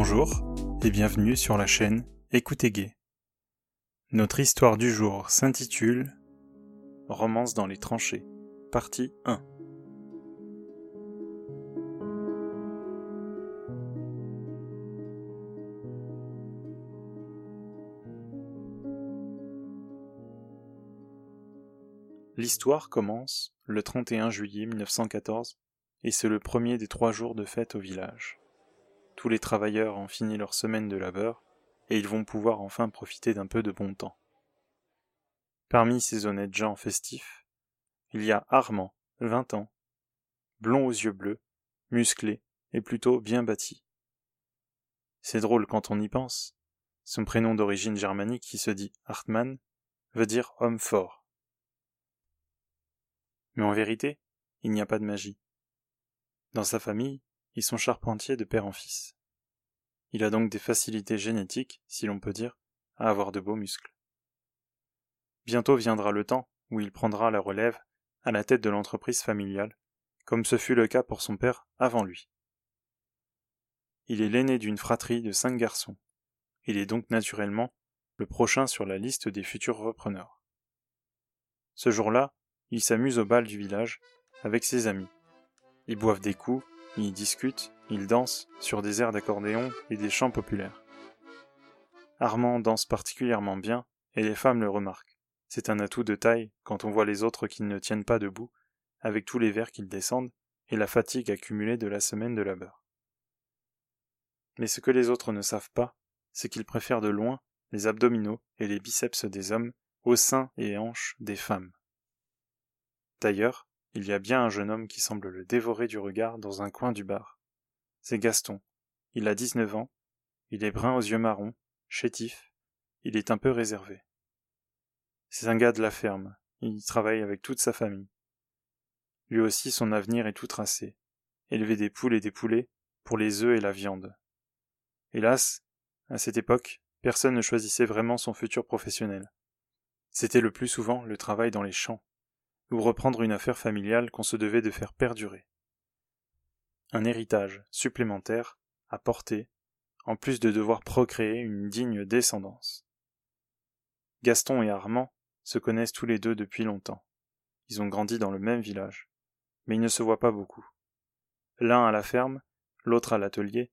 Bonjour et bienvenue sur la chaîne Écoutez Gay. Notre histoire du jour s'intitule Romance dans les tranchées, partie 1. L'histoire commence le 31 juillet 1914 et c'est le premier des trois jours de fête au village. Tous les travailleurs ont fini leur semaine de labeur et ils vont pouvoir enfin profiter d'un peu de bon temps. Parmi ces honnêtes gens festifs, il y a Armand, vingt ans, blond aux yeux bleus, musclé et plutôt bien bâti. C'est drôle quand on y pense. Son prénom d'origine germanique qui se dit Hartmann veut dire homme fort. Mais en vérité, il n'y a pas de magie. Dans sa famille, sont charpentiers de père en fils. Il a donc des facilités génétiques, si l'on peut dire, à avoir de beaux muscles. Bientôt viendra le temps où il prendra la relève à la tête de l'entreprise familiale, comme ce fut le cas pour son père avant lui. Il est l'aîné d'une fratrie de cinq garçons. Il est donc naturellement le prochain sur la liste des futurs repreneurs. Ce jour-là, il s'amuse au bal du village avec ses amis. Ils boivent des coups, ils discutent, ils dansent sur des airs d'accordéon et des chants populaires. Armand danse particulièrement bien et les femmes le remarquent. C'est un atout de taille quand on voit les autres qui ne tiennent pas debout, avec tous les verres qu'ils descendent et la fatigue accumulée de la semaine de labeur. Mais ce que les autres ne savent pas, c'est qu'ils préfèrent de loin les abdominaux et les biceps des hommes aux seins et hanches des femmes. D'ailleurs, il y a bien un jeune homme qui semble le dévorer du regard dans un coin du bar. C'est Gaston. Il a dix-neuf ans, il est brun aux yeux marrons, chétif, il est un peu réservé. C'est un gars de la ferme, il y travaille avec toute sa famille. Lui aussi son avenir est tout tracé. Élever des poules et des poulets pour les œufs et la viande. Hélas, à cette époque, personne ne choisissait vraiment son futur professionnel. C'était le plus souvent le travail dans les champs, ou reprendre une affaire familiale qu'on se devait de faire perdurer. Un héritage supplémentaire à porter, en plus de devoir procréer une digne descendance. Gaston et Armand se connaissent tous les deux depuis longtemps. Ils ont grandi dans le même village, mais ils ne se voient pas beaucoup. L'un à la ferme, l'autre à l'atelier,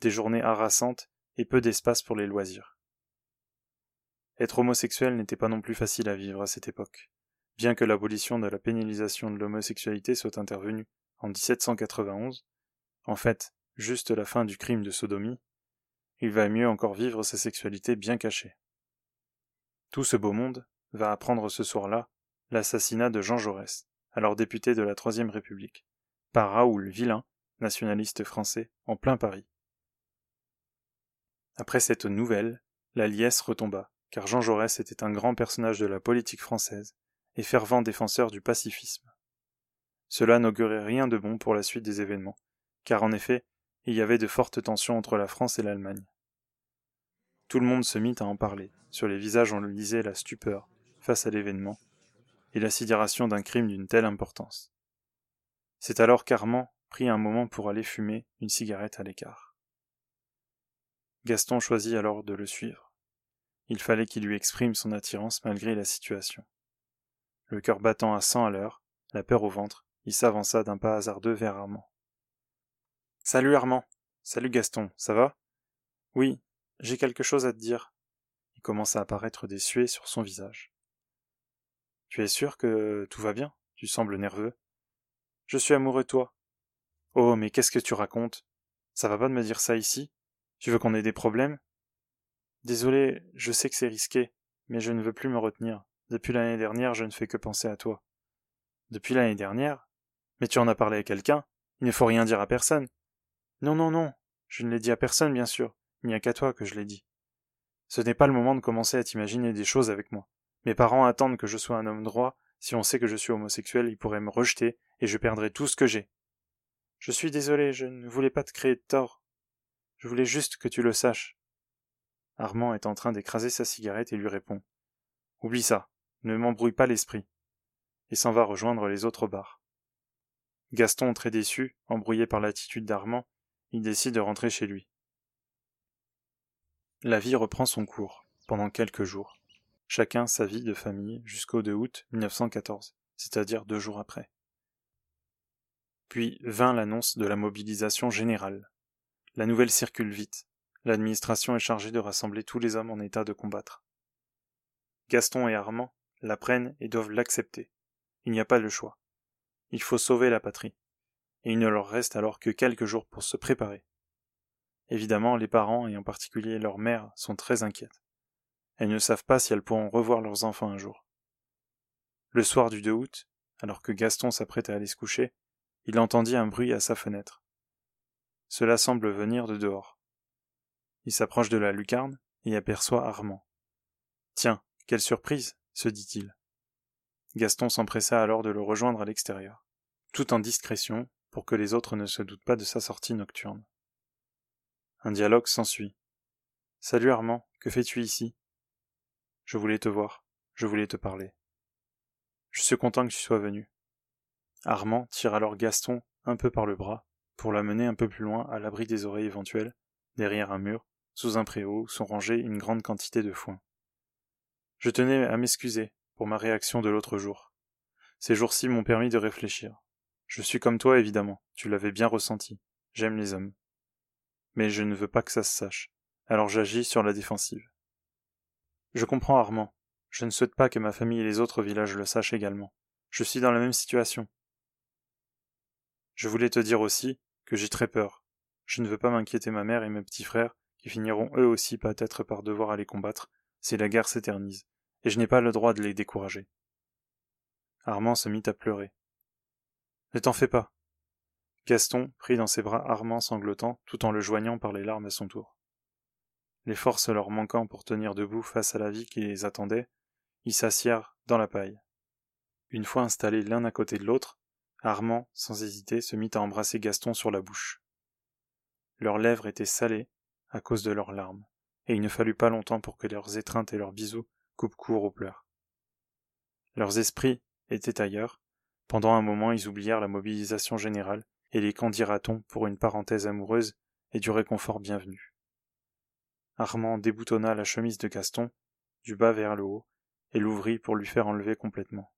des journées harassantes et peu d'espace pour les loisirs. Être homosexuel n'était pas non plus facile à vivre à cette époque. Bien que l'abolition de la pénalisation de l'homosexualité soit intervenue en 1791, en fait, juste la fin du crime de sodomie, il va mieux encore vivre sa sexualité bien cachée. Tout ce beau monde va apprendre ce soir-là l'assassinat de Jean Jaurès, alors député de la Troisième République, par Raoul Villain, nationaliste français, en plein Paris. Après cette nouvelle, la liesse retomba, car Jean Jaurès était un grand personnage de la politique française, et fervent défenseur du pacifisme. Cela n'augurait rien de bon pour la suite des événements, car en effet, il y avait de fortes tensions entre la France et l'Allemagne. Tout le monde se mit à en parler, sur les visages on lisait la stupeur face à l'événement, et la sidération d'un crime d'une telle importance. C'est alors qu'Armand prit un moment pour aller fumer une cigarette à l'écart. Gaston choisit alors de le suivre. Il fallait qu'il lui exprime son attirance malgré la situation. Le cœur battant à cent à l'heure, la peur au ventre, il s'avança d'un pas hasardeux vers Armand. Salut Armand. Salut Gaston, ça va? Oui, j'ai quelque chose à te dire. Il commença à apparaître des suées sur son visage. Tu es sûr que tout va bien? Tu sembles nerveux. Je suis amoureux de toi. Oh, mais qu'est-ce que tu racontes? Ça va pas de me dire ça ici? Tu veux qu'on ait des problèmes? Désolé, je sais que c'est risqué, mais je ne veux plus me retenir. Depuis l'année dernière, je ne fais que penser à toi. Depuis l'année dernière Mais tu en as parlé à quelqu'un Il ne faut rien dire à personne. Non, non, non. Je ne l'ai dit à personne, bien sûr. Il n'y a qu'à toi que je l'ai dit. Ce n'est pas le moment de commencer à t'imaginer des choses avec moi. Mes parents attendent que je sois un homme droit. Si on sait que je suis homosexuel, ils pourraient me rejeter et je perdrais tout ce que j'ai. Je suis désolé, je ne voulais pas te créer de tort. Je voulais juste que tu le saches. Armand est en train d'écraser sa cigarette et lui répond. Oublie ça ne m'embrouille pas l'esprit, et s'en va rejoindre les autres bars. Gaston, très déçu, embrouillé par l'attitude d'Armand, il décide de rentrer chez lui. La vie reprend son cours, pendant quelques jours. Chacun sa vie de famille jusqu'au 2 août 1914, c'est-à-dire deux jours après. Puis vint l'annonce de la mobilisation générale. La nouvelle circule vite. L'administration est chargée de rassembler tous les hommes en état de combattre. Gaston et Armand la prennent et doivent l'accepter. Il n'y a pas le choix. Il faut sauver la patrie. Et il ne leur reste alors que quelques jours pour se préparer. Évidemment, les parents, et en particulier leur mère, sont très inquiètes. Elles ne savent pas si elles pourront revoir leurs enfants un jour. Le soir du 2 août, alors que Gaston s'apprête à aller se coucher, il entendit un bruit à sa fenêtre. Cela semble venir de dehors. Il s'approche de la lucarne et aperçoit Armand. Tiens, quelle surprise, se dit-il. Gaston s'empressa alors de le rejoindre à l'extérieur, tout en discrétion pour que les autres ne se doutent pas de sa sortie nocturne. Un dialogue s'ensuit. Salut Armand, que fais-tu ici Je voulais te voir, je voulais te parler. Je suis content que tu sois venu. Armand tire alors Gaston un peu par le bras pour l'amener un peu plus loin à l'abri des oreilles éventuelles, derrière un mur, sous un préau où sont rangées une grande quantité de foin. Je tenais à m'excuser pour ma réaction de l'autre jour. Ces jours-ci m'ont permis de réfléchir. Je suis comme toi, évidemment, tu l'avais bien ressenti. J'aime les hommes. Mais je ne veux pas que ça se sache, alors j'agis sur la défensive. Je comprends Armand. Je ne souhaite pas que ma famille et les autres villages le sachent également. Je suis dans la même situation. Je voulais te dire aussi que j'ai très peur. Je ne veux pas m'inquiéter ma mère et mes petits frères, qui finiront eux aussi peut-être par devoir aller combattre, si la guerre s'éternise, et je n'ai pas le droit de les décourager. Armand se mit à pleurer. Ne t'en fais pas. Gaston prit dans ses bras Armand sanglotant, tout en le joignant par les larmes à son tour. Les forces leur manquant pour tenir debout face à la vie qui les attendait, ils s'assièrent dans la paille. Une fois installés l'un à côté de l'autre, Armand, sans hésiter, se mit à embrasser Gaston sur la bouche. Leurs lèvres étaient salées à cause de leurs larmes, et il ne fallut pas longtemps pour que leurs étreintes et leurs bisous coupent court aux pleurs. Leurs esprits étaient ailleurs. Pendant un moment, ils oublièrent la mobilisation générale et les candidats-on pour une parenthèse amoureuse et du réconfort bienvenu. Armand déboutonna la chemise de Gaston, du bas vers le haut, et l'ouvrit pour lui faire enlever complètement.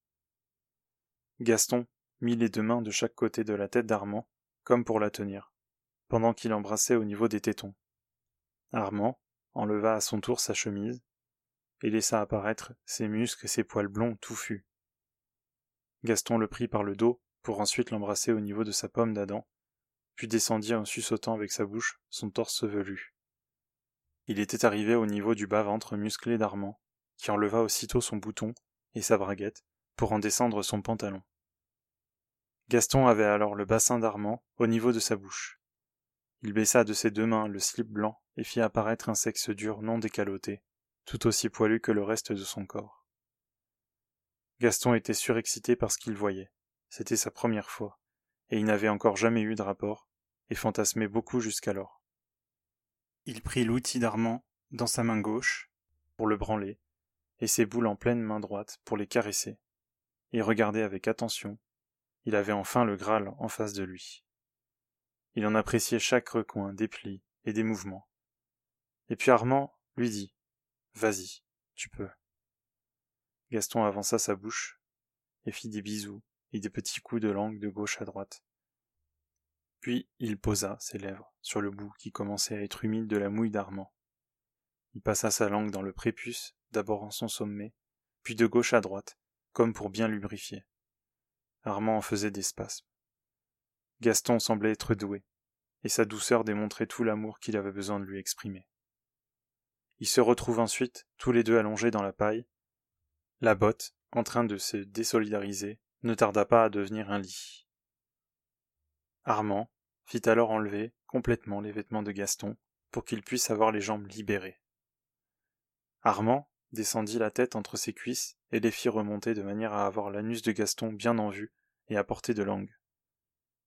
Gaston mit les deux mains de chaque côté de la tête d'Armand, comme pour la tenir, pendant qu'il embrassait au niveau des tétons. Armand enleva à son tour sa chemise, et laissa apparaître ses muscles et ses poils blonds touffus. Gaston le prit par le dos pour ensuite l'embrasser au niveau de sa pomme d'Adam, puis descendit en suçotant avec sa bouche son torse velu. Il était arrivé au niveau du bas-ventre musclé d'Armand, qui enleva aussitôt son bouton et sa braguette pour en descendre son pantalon. Gaston avait alors le bassin d'Armand au niveau de sa bouche. Il baissa de ses deux mains le slip blanc et fit apparaître un sexe dur non décaloté, tout aussi poilu que le reste de son corps. Gaston était surexcité par ce qu'il voyait. C'était sa première fois, et il n'avait encore jamais eu de rapport, et fantasmait beaucoup jusqu'alors. Il prit l'outil d'Armand dans sa main gauche pour le branler, et ses boules en pleine main droite pour les caresser, et regardait avec attention il avait enfin le Graal en face de lui. Il en appréciait chaque recoin, des plis et des mouvements. Et puis Armand lui dit Vas-y, tu peux. Gaston avança sa bouche et fit des bisous et des petits coups de langue de gauche à droite. Puis il posa ses lèvres sur le bout qui commençait à être humide de la mouille d'Armand. Il passa sa langue dans le prépuce, d'abord en son sommet, puis de gauche à droite, comme pour bien lubrifier. Armand en faisait des spasmes. Gaston semblait être doué, et sa douceur démontrait tout l'amour qu'il avait besoin de lui exprimer. Ils se retrouvent ensuite, tous les deux allongés dans la paille. La botte, en train de se désolidariser, ne tarda pas à devenir un lit. Armand fit alors enlever complètement les vêtements de Gaston pour qu'il puisse avoir les jambes libérées. Armand descendit la tête entre ses cuisses et les fit remonter de manière à avoir l'anus de Gaston bien en vue et à portée de langue.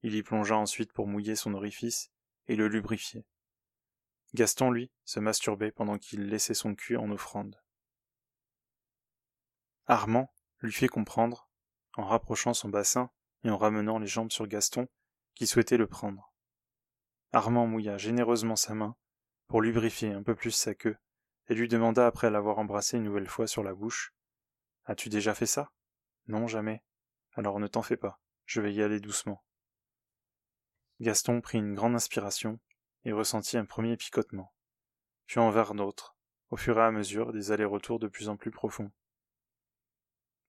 Il y plongea ensuite pour mouiller son orifice et le lubrifier. Gaston, lui, se masturbait pendant qu'il laissait son cul en offrande. Armand lui fit comprendre, en rapprochant son bassin et en ramenant les jambes sur Gaston, qu'il souhaitait le prendre. Armand mouilla généreusement sa main pour lubrifier un peu plus sa queue et lui demanda après l'avoir embrassé une nouvelle fois sur la bouche. As-tu déjà fait ça? Non, jamais. Alors ne t'en fais pas, je vais y aller doucement. Gaston prit une grande inspiration et ressentit un premier picotement, puis en vers d'autres, au fur et à mesure des allers-retours de plus en plus profonds.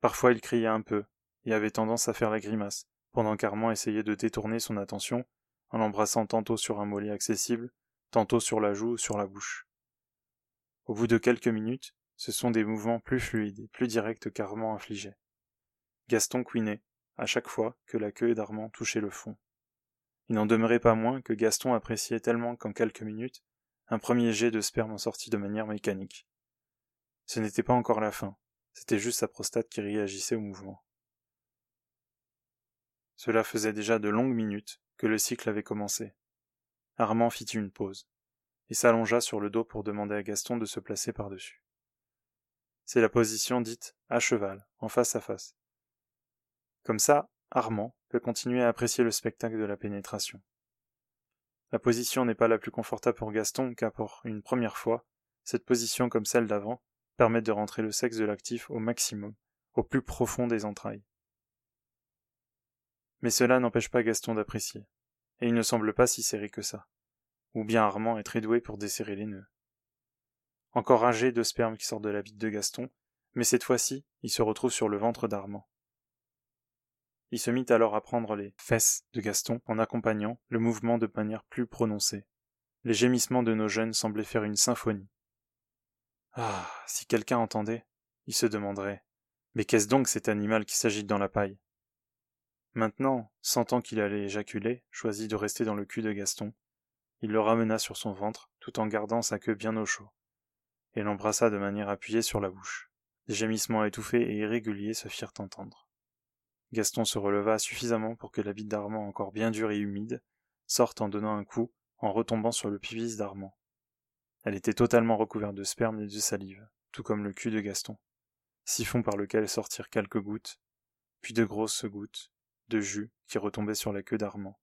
Parfois il criait un peu, et avait tendance à faire la grimace, pendant qu'Armand essayait de détourner son attention en l'embrassant tantôt sur un mollet accessible, tantôt sur la joue ou sur la bouche. Au bout de quelques minutes, ce sont des mouvements plus fluides et plus directs qu'Armand infligeait. Gaston couinait, à chaque fois que la queue d'Armand touchait le fond. Il n'en demeurait pas moins que Gaston appréciait tellement qu'en quelques minutes, un premier jet de sperme en sortit de manière mécanique. Ce n'était pas encore la fin, c'était juste sa prostate qui réagissait au mouvement. Cela faisait déjà de longues minutes que le cycle avait commencé. Armand fit une pause, et s'allongea sur le dos pour demander à Gaston de se placer par-dessus. C'est la position dite à cheval, en face à face. Comme ça, Armand peut continuer à apprécier le spectacle de la pénétration. La position n'est pas la plus confortable pour Gaston, car pour une première fois, cette position comme celle d'avant permet de rentrer le sexe de l'actif au maximum, au plus profond des entrailles. Mais cela n'empêche pas Gaston d'apprécier, et il ne semble pas si serré que ça. Ou bien Armand est très doué pour desserrer les nœuds. Encore jet de sperme qui sort de la bite de Gaston, mais cette fois-ci, il se retrouve sur le ventre d'Armand. Il se mit alors à prendre les fesses de Gaston en accompagnant le mouvement de manière plus prononcée. Les gémissements de nos jeunes semblaient faire une symphonie. Ah, si quelqu'un entendait, il se demanderait. Mais qu'est-ce donc cet animal qui s'agite dans la paille? Maintenant, sentant qu'il allait éjaculer, choisit de rester dans le cul de Gaston. Il le ramena sur son ventre, tout en gardant sa queue bien au chaud, et l'embrassa de manière appuyée sur la bouche. Des gémissements étouffés et irréguliers se firent entendre. Gaston se releva suffisamment pour que la bite d'Armand, encore bien dure et humide, sorte en donnant un coup, en retombant sur le pubis d'Armand. Elle était totalement recouverte de sperme et de salive, tout comme le cul de Gaston, siphon par lequel sortirent quelques gouttes, puis de grosses gouttes, de jus qui retombaient sur la queue d'Armand,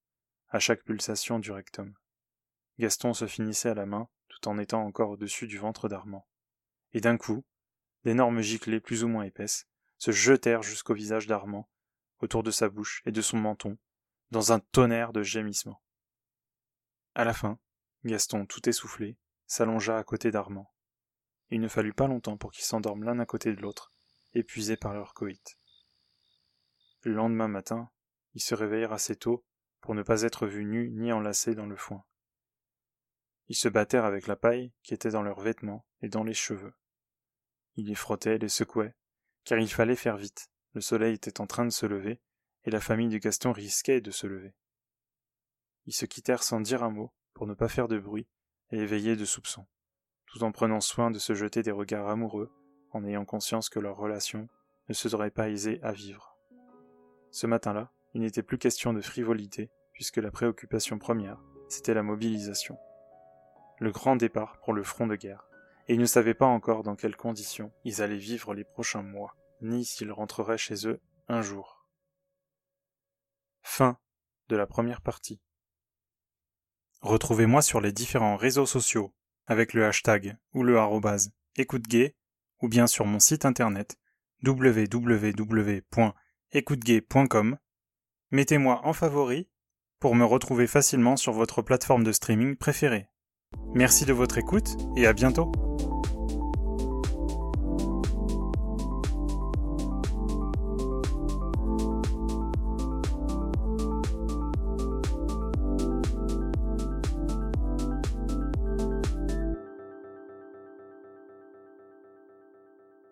à chaque pulsation du rectum. Gaston se finissait à la main, tout en étant encore au-dessus du ventre d'Armand. Et d'un coup, d'énormes giclées plus ou moins épaisses se jetèrent jusqu'au visage d'Armand, autour de sa bouche et de son menton, dans un tonnerre de gémissements. À la fin, Gaston, tout essoufflé, s'allongea à côté d'Armand. Il ne fallut pas longtemps pour qu'ils s'endorment l'un à côté de l'autre, épuisés par leur coït. Le lendemain matin, ils se réveillèrent assez tôt pour ne pas être vus nus ni enlacés dans le foin. Ils se battèrent avec la paille qui était dans leurs vêtements et dans les cheveux. Ils les frottaient, les secouaient, car il fallait faire vite. Le soleil était en train de se lever, et la famille du Gaston risquait de se lever. Ils se quittèrent sans dire un mot, pour ne pas faire de bruit et éveiller de soupçons, tout en prenant soin de se jeter des regards amoureux, en ayant conscience que leur relation ne serait pas aisée à vivre. Ce matin-là, il n'était plus question de frivolité, puisque la préoccupation première, c'était la mobilisation. Le grand départ pour le front de guerre, et ils ne savaient pas encore dans quelles conditions ils allaient vivre les prochains mois, ni s'ils rentreraient chez eux un jour. Fin de la première partie. Retrouvez-moi sur les différents réseaux sociaux avec le hashtag ou le arrobase écoute ou bien sur mon site internet www écoutegay.com. Mettez-moi en favori pour me retrouver facilement sur votre plateforme de streaming préférée. Merci de votre écoute et à bientôt.